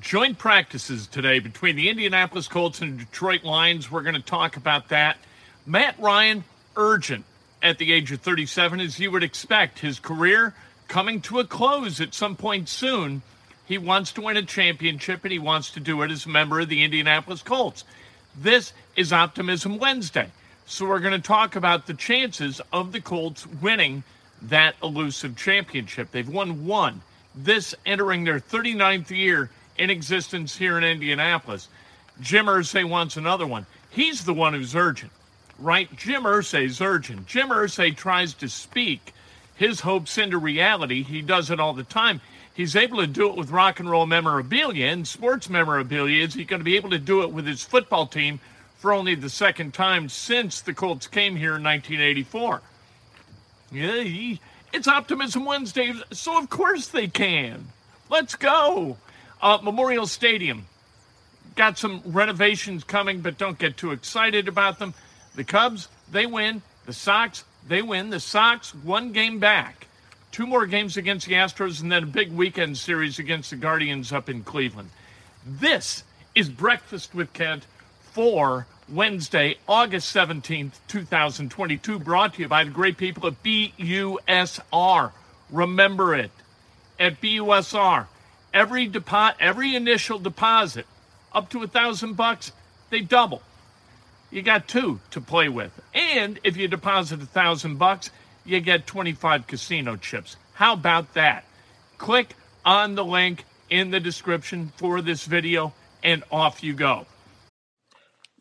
Joint practices today between the Indianapolis Colts and Detroit Lions. We're going to talk about that. Matt Ryan, urgent at the age of 37, as you would expect. His career coming to a close at some point soon. He wants to win a championship and he wants to do it as a member of the Indianapolis Colts. This is Optimism Wednesday. So we're going to talk about the chances of the Colts winning that elusive championship. They've won one, this entering their 39th year in existence here in Indianapolis. Jim Irsay wants another one. He's the one who's urgent, right? Jim Irsay's urgent. Jim Irsay tries to speak his hopes into reality. He does it all the time. He's able to do it with rock and roll memorabilia and sports memorabilia. Is he going to be able to do it with his football team for only the second time since the Colts came here in 1984? Yeah, it's Optimism Wednesday, so of course they can. Let's go. Uh, Memorial Stadium got some renovations coming, but don't get too excited about them. The Cubs, they win. The Sox, they win. The Sox, one game back. Two more games against the Astros, and then a big weekend series against the Guardians up in Cleveland. This is Breakfast with Kent for Wednesday, August 17th, 2022, brought to you by the great people at BUSR. Remember it. At BUSR, every deposit, every initial deposit up to a thousand bucks, they double. You got two to play with. And if you deposit a thousand bucks, you get 25 casino chips. How about that? Click on the link in the description for this video and off you go.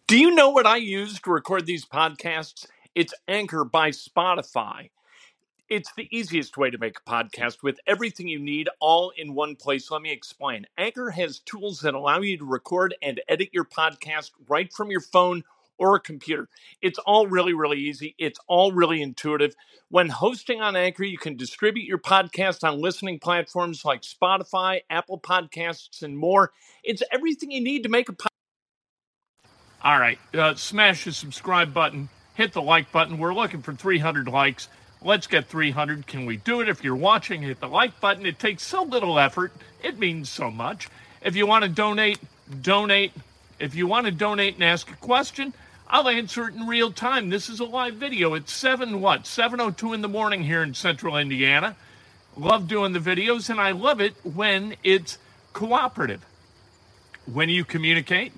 Do you know what I use to record these podcasts? It's Anchor by Spotify. It's the easiest way to make a podcast with everything you need all in one place. Let me explain. Anchor has tools that allow you to record and edit your podcast right from your phone or a computer. It's all really, really easy. It's all really intuitive. When hosting on Anchor, you can distribute your podcast on listening platforms like Spotify, Apple Podcasts, and more. It's everything you need to make a podcast. All right, uh, smash the subscribe button, hit the like button. We're looking for 300 likes. Let's get 300. Can we do it? If you're watching, hit the like button. It takes so little effort, it means so much. If you want to donate, donate. If you want to donate and ask a question, I'll answer it in real time. This is a live video. It's 7 what? 7:02 in the morning here in Central Indiana. Love doing the videos and I love it when it's cooperative. When you communicate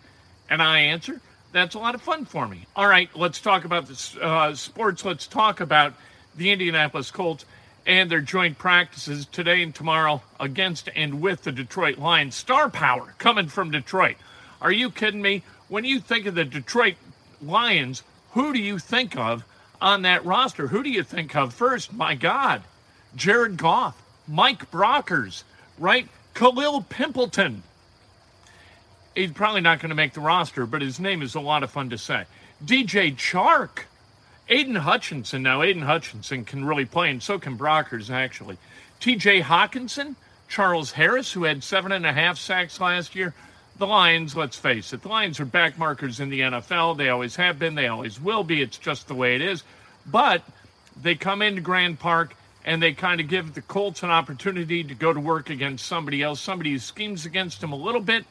and I answer, that's a lot of fun for me. All right, let's talk about the uh, sports. Let's talk about the Indianapolis Colts and their joint practices today and tomorrow against and with the Detroit Lions. Star power coming from Detroit. Are you kidding me? When you think of the Detroit Lions, who do you think of on that roster? Who do you think of first? My God, Jared Goff, Mike Brockers, right? Kalil Pimpleton. He's probably not going to make the roster, but his name is a lot of fun to say. DJ Chark, Aidan Hutchinson. Now, Aidan Hutchinson can really play, and so can Brockers, actually. TJ Hockenson, Charles Harris, who had seven and a half sacks last year. The Lions, let's face it, the Lions are backmarkers in the NFL. They always have been, they always will be. It's just the way it is. But they come into Grand Park and they kind of give the Colts an opportunity to go to work against somebody else, somebody who schemes against them a little bit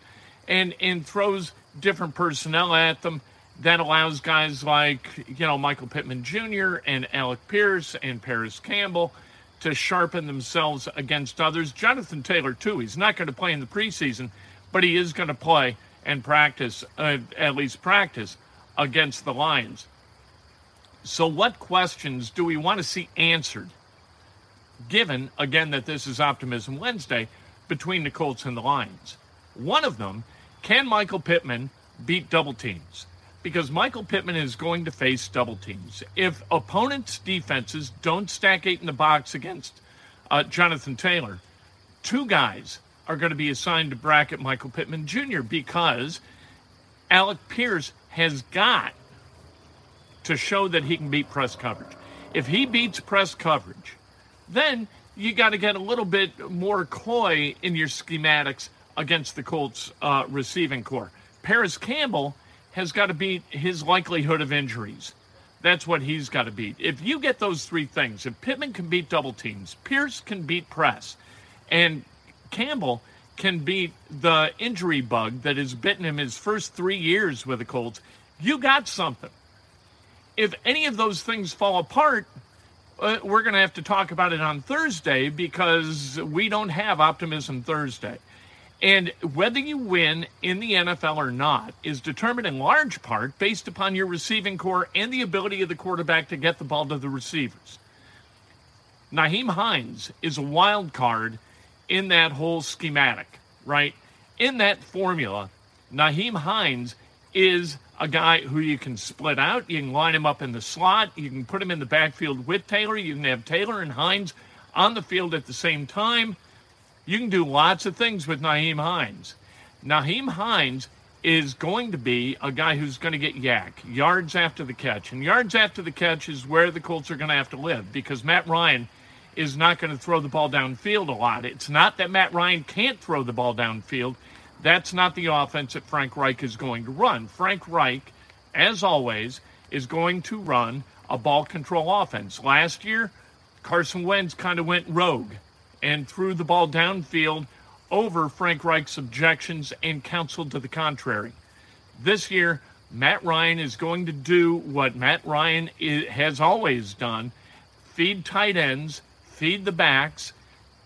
and, and throws different personnel at them. That allows guys like, you know, Michael Pittman Jr. and Alec Pierce and Parris Campbell to sharpen themselves against others. Jonathan Taylor, too, he's not going to play in the preseason, but he is going to play and practice, uh, at least practice, against the Lions. So, what questions do we want to see answered, given, again, that this is Optimism Wednesday, between the Colts and the Lions? One of them can Michael Pittman beat double teams? Because Michael Pittman is going to face double teams. If opponents' defenses don't stack eight in the box against uh, Jonathan Taylor, two guys are going to be assigned to bracket Michael Pittman Jr. because Alec Pierce has got to show that he can beat press coverage. If he beats press coverage, then you got to get a little bit more coy in your schematics against the Colts uh, receiving corps. Parris Campbell has got to beat his likelihood of injuries. That's what he's got to beat. If you get those three things, if Pittman can beat double teams, Pierce can beat press, and Campbell can beat the injury bug that has bitten him his first three years with the Colts, you got something. If any of those things fall apart, uh, we're going to have to talk about it on Thursday because we don't have Optimism Thursday. And whether you win in the NFL or not is determined in large part based upon your receiving corps and the ability of the quarterback to get the ball to the receivers. Nyheim Hines is a wild card in that whole schematic, right? In that formula, Nyheim Hines is a guy who you can split out. You can line him up in the slot. You can put him in the backfield with Taylor. You can have Taylor and Hines on the field at the same time. You can do lots of things with Nyheim Hines. Nyheim Hines is going to be a guy who's going to get YAC, yards after the catch. And yards after the catch is where the Colts are going to have to live because Matt Ryan is not going to throw the ball downfield a lot. It's not that Matt Ryan can't throw the ball downfield. That's not the offense that Frank Reich is going to run. Frank Reich, as always, is going to run a ball control offense. Last year, Carson Wentz kind of went rogue and threw the ball downfield over Frank Reich's objections and counsel to the contrary. This year, Matt Ryan is going to do what Matt Ryan has always done feed tight ends, feed the backs,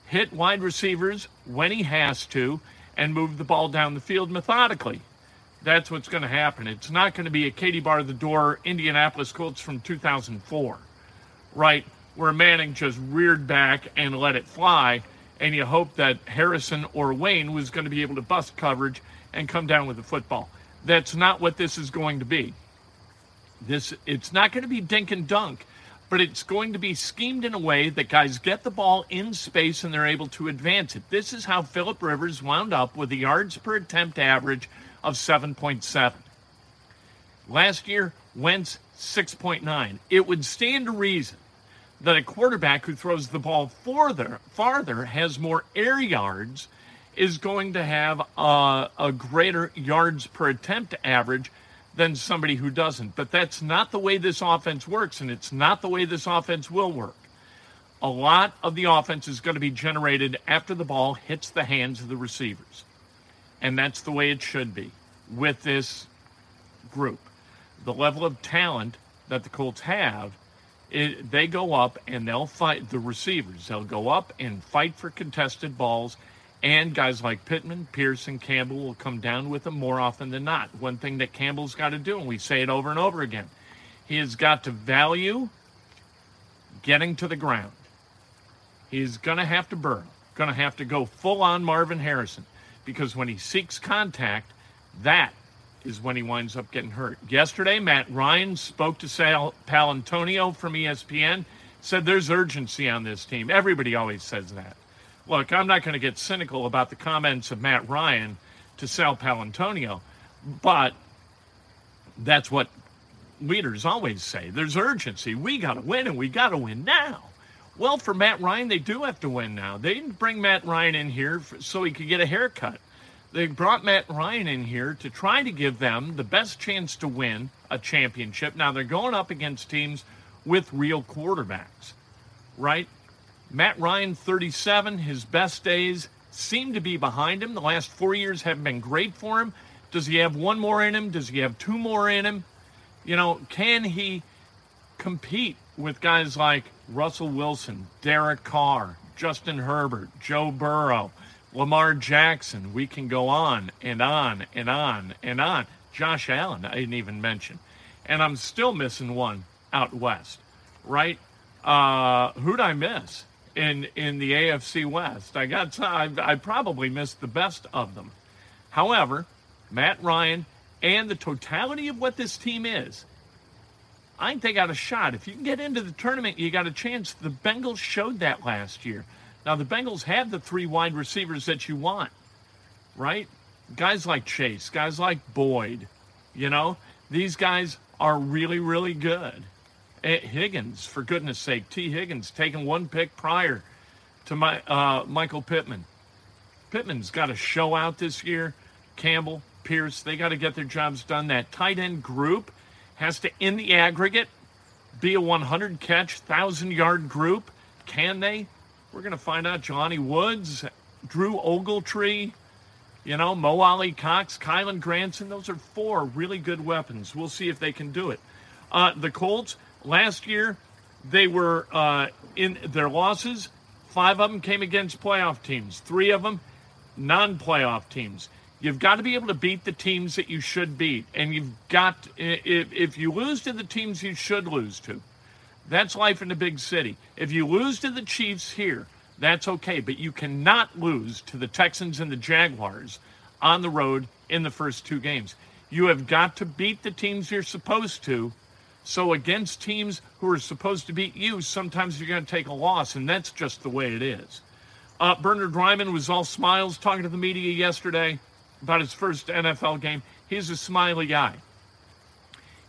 hit wide receivers when he has to, and move the ball down the field methodically. That's what's going to happen. It's not going to be a Katie bar the door Indianapolis Colts from 2004, right? Where Manning just reared back and let it fly, and you hope that Harrison or Wayne was going to be able to bust coverage and come down with the football. That's not what this is going to be. This it's not going to be dink and dunk, but it's going to be schemed in a way that guys get the ball in space and they're able to advance it. This is how Philip Rivers wound up with a yards per attempt average of 7.7. Last year, Wentz 6.9. It would stand to reason that a quarterback who throws the ball farther, farther has more air yards, is going to have a, a greater yards per attempt average than somebody who doesn't. But that's not the way this offense works, and it's not the way this offense will work. A lot of the offense is going to be generated after the ball hits the hands of the receivers. And that's the way it should be with this group. The level of talent that the Colts have it, they go up and they'll fight the receivers. They'll go up and fight for contested balls. And guys like Pittman, Pearson, Campbell will come down with them more often than not. One thing that Campbell's got to do, and we say it over and over again, he has got to value getting to the ground. He's going to have to burn, going to have to go full on Marvin Harrison because when he seeks contact, that is when he winds up getting hurt. Yesterday, Matt Ryan spoke to Sal Paolantonio from ESPN, said there's urgency on this team. Everybody always says that. Look, I'm not going to get cynical about the comments of Matt Ryan to Sal Paolantonio, but that's what leaders always say. There's urgency. We got to win, and we got to win now. Well, for Matt Ryan, they do have to win now. They didn't bring Matt Ryan in here so he could get a haircut. They brought Matt Ryan in here to try to give them the best chance to win a championship. Now they're going up against teams with real quarterbacks, right? Matt Ryan, 37, his best days seem to be behind him. The last four years have been great for him. Does he have one more in him? Does he have two more in him? You know, can he compete with guys like Russell Wilson, Derek Carr, Justin Herbert, Joe Burrow, Lamar Jackson. We can go on and on and on and on. Josh Allen, I didn't even mention. And I'm still missing one out west, right? Uh, who'd I miss in, in the AFC West? I got I, I probably missed the best of them. However, Matt Ryan and the totality of what this team is, I think they got a shot. If you can get into the tournament, you got a chance. The Bengals showed that last year. Now, the Bengals have the three wide receivers that you want, right? Guys like Chase, guys like Boyd, you know, these guys are really, really good. Eh, Higgins, for goodness sake, Tee Higgins taking one pick prior to my uh, Michael Pittman. Pittman's got to show out this year. Campbell, Pierce, they got to get their jobs done. That tight end group has to, in the aggregate, be a 100 catch, 1,000 yard group. Can they? We're going to find out. Jelani Woods, Drew Ogletree, you know, Mo Alie-Cox, Kylen Granson. Those are four really good weapons. We'll see if they can do it. Uh, the Colts, last year, they were uh, in their losses. Five of them came against playoff teams, three of them non playoff teams. You've got to be able to beat the teams that you should beat. And you've got, if, if you lose to the teams you should lose to, that's life in a big city. If you lose to the Chiefs here, that's okay. But you cannot lose to the Texans and the Jaguars on the road in the first two games. You have got to beat the teams you're supposed to. So against teams who are supposed to beat you, sometimes you're going to take a loss, and that's just the way it is. Uh, Bernhard Raimann was all smiles talking to the media yesterday about his first NFL game. He's a smiley guy.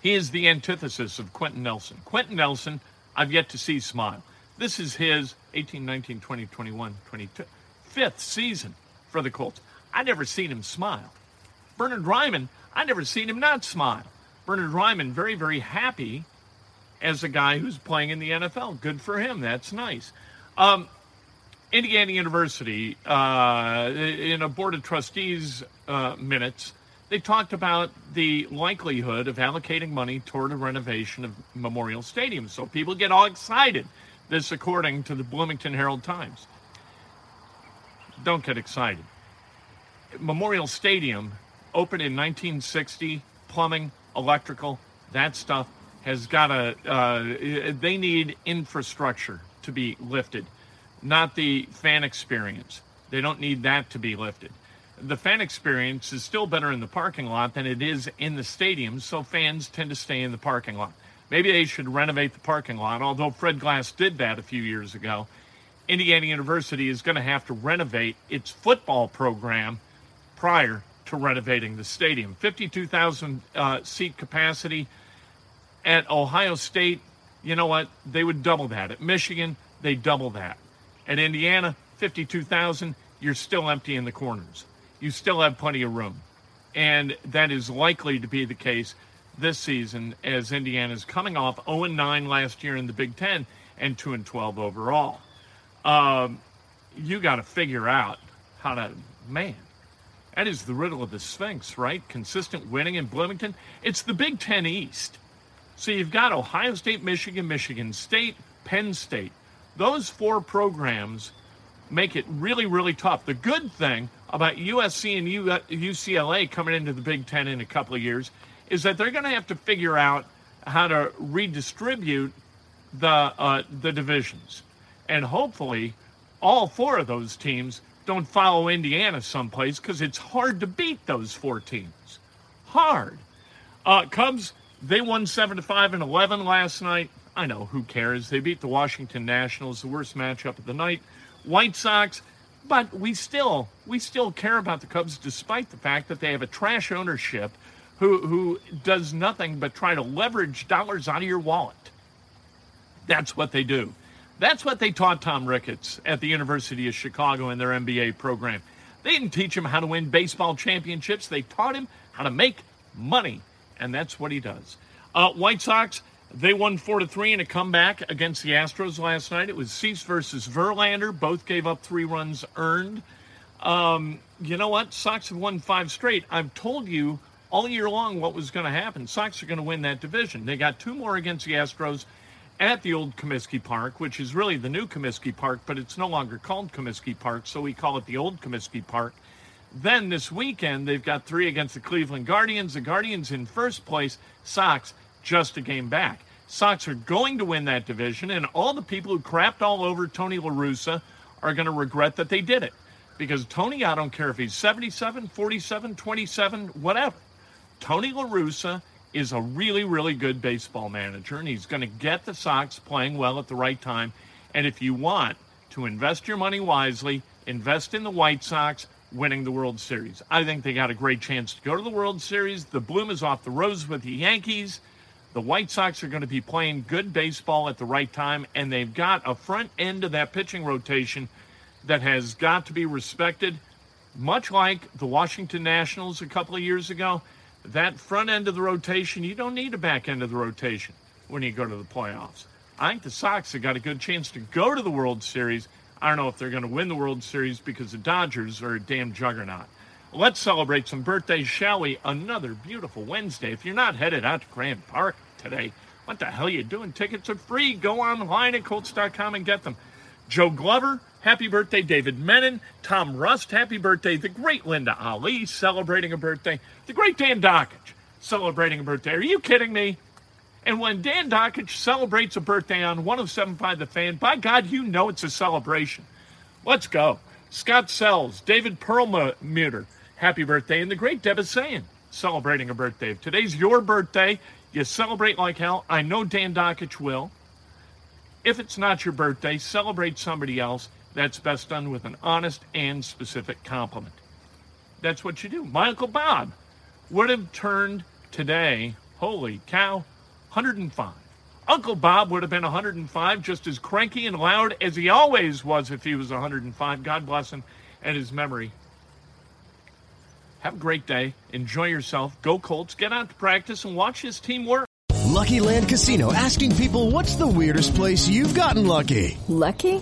He is the antithesis of Quenton Nelson. Quenton Nelson I've yet to see smile. This is his 18, 19, 20, 21, 22, fifth season for the Colts. I never seen him smile. Bernhard Raimann, I never seen him not smile. Bernhard Raimann, very, very happy as a guy who's playing in the NFL. Good for him. That's nice. Um, Indiana University, uh, in a board of trustees uh, minutes, they talked about the likelihood of allocating money toward a renovation of Memorial Stadium. So people get all excited. This, according to the Bloomington Herald Times. Don't get excited. Memorial Stadium opened in 1960, plumbing, electrical, that stuff has got to, uh, they need infrastructure to be lifted, not the fan experience. They don't need that to be lifted the fan experience is still better in the parking lot than it is in the stadium, so fans tend to stay in the parking lot. Maybe they should renovate the parking lot, although Fred Glass did that a few years ago. Indiana University is going to have to renovate its football program prior to renovating the stadium. 52,000 uh, seat capacity at Ohio State. You know what? They would double that. At Michigan, they double that. At Indiana, 52,000. You're still empty in the corners you still have plenty of room. And that is likely to be the case this season as Indiana's coming off 0 9 last year in the Big Ten and 2 12 overall. Um, you got to figure out how to, man, that is the riddle of the Sphinx, right? Consistent winning in Bloomington. It's the Big Ten East. So you've got Ohio State, Michigan, Michigan State, Penn State. Those four programs make it really, really tough. The good thing about USC and UCLA coming into the Big Ten in a couple of years is that they're going to have to figure out how to redistribute the uh, the divisions, and hopefully, all four of those teams don't follow Indiana someplace because it's hard to beat those four teams. Hard. Uh, Cubs they won seven to five and eleven last night. I know who cares. They beat the Washington Nationals, the worst matchup of the night. White Sox but we still we still care about the Cubs despite the fact that they have a trash ownership who who does nothing but try to leverage dollars out of your wallet. That's what they do. That's what they taught Tom Ricketts at the University of Chicago in their MBA program. They didn't teach him how to win baseball championships. They taught him how to make money, and that's what he does. Uh, White Sox they won four to three in a comeback against the Astros last night. It was Cease versus Verlander. Both gave up three runs earned. Um, you know what? Sox have won five straight. I've told you all year long what was going to happen. Sox are going to win that division. They got two more against the Astros, at the old Comiskey Park, which is really the new Comiskey Park, but it's no longer called Comiskey Park, so we call it the old Comiskey Park. Then this weekend, they've got three against the Cleveland Guardians. The Guardians in first place, Sox just a game back. Sox are going to win that division, and all the people who crapped all over Tony La Russa are going to regret that they did it. Because Tony, I don't care if he's 77, 47, 27, whatever. Tony La Russa is a really, really good baseball manager, and he's going to get the Sox playing well at the right time. And if you want to invest your money wisely, invest in the White Sox winning the World Series. I think they got a great chance to go to the World Series. The bloom is off the rose with the Yankees. The White Sox are going to be playing good baseball at the right time, and they've got a front end of that pitching rotation that has got to be respected, much like the Washington Nationals a couple of years ago that front end of the rotation, you don't need a back end of the rotation when you go to the playoffs. I think the Sox have got a good chance to go to the World Series. I don't know if they're going to win the World Series because the Dodgers are a damn juggernaut. Let's celebrate some birthdays, shall we? Another beautiful Wednesday. If you're not headed out to Grand Park today, what the hell are you doing? Tickets are free. Go online at Colts.com and get them. Joe Glover, happy birthday. David Menon, Tom Rust, happy birthday. The great Linda Ali celebrating a birthday. The great Dan Dakich, celebrating a birthday. Are you kidding me? And when Dan Dakich celebrates a birthday on 1075 The Fan, by God, you know it's a celebration. Let's go. Scott Sells, David Perlmutter, happy birthday. And the great Deb is saying, celebrating a birthday. If today's your birthday, you celebrate like hell. I know Dan Dakich will. If it's not your birthday, celebrate somebody else. That's best done with an honest and specific compliment. That's what you do. My Uncle Bob would have turned today, holy cow, 105. Uncle Bob would have been 105, just as cranky and loud as he always was if he was 105. God bless him and his memory. Have a great day. Enjoy yourself. Go Colts. Get out to practice and watch his team work. Lucky Land Casino asking people what's the weirdest place you've gotten lucky? Lucky?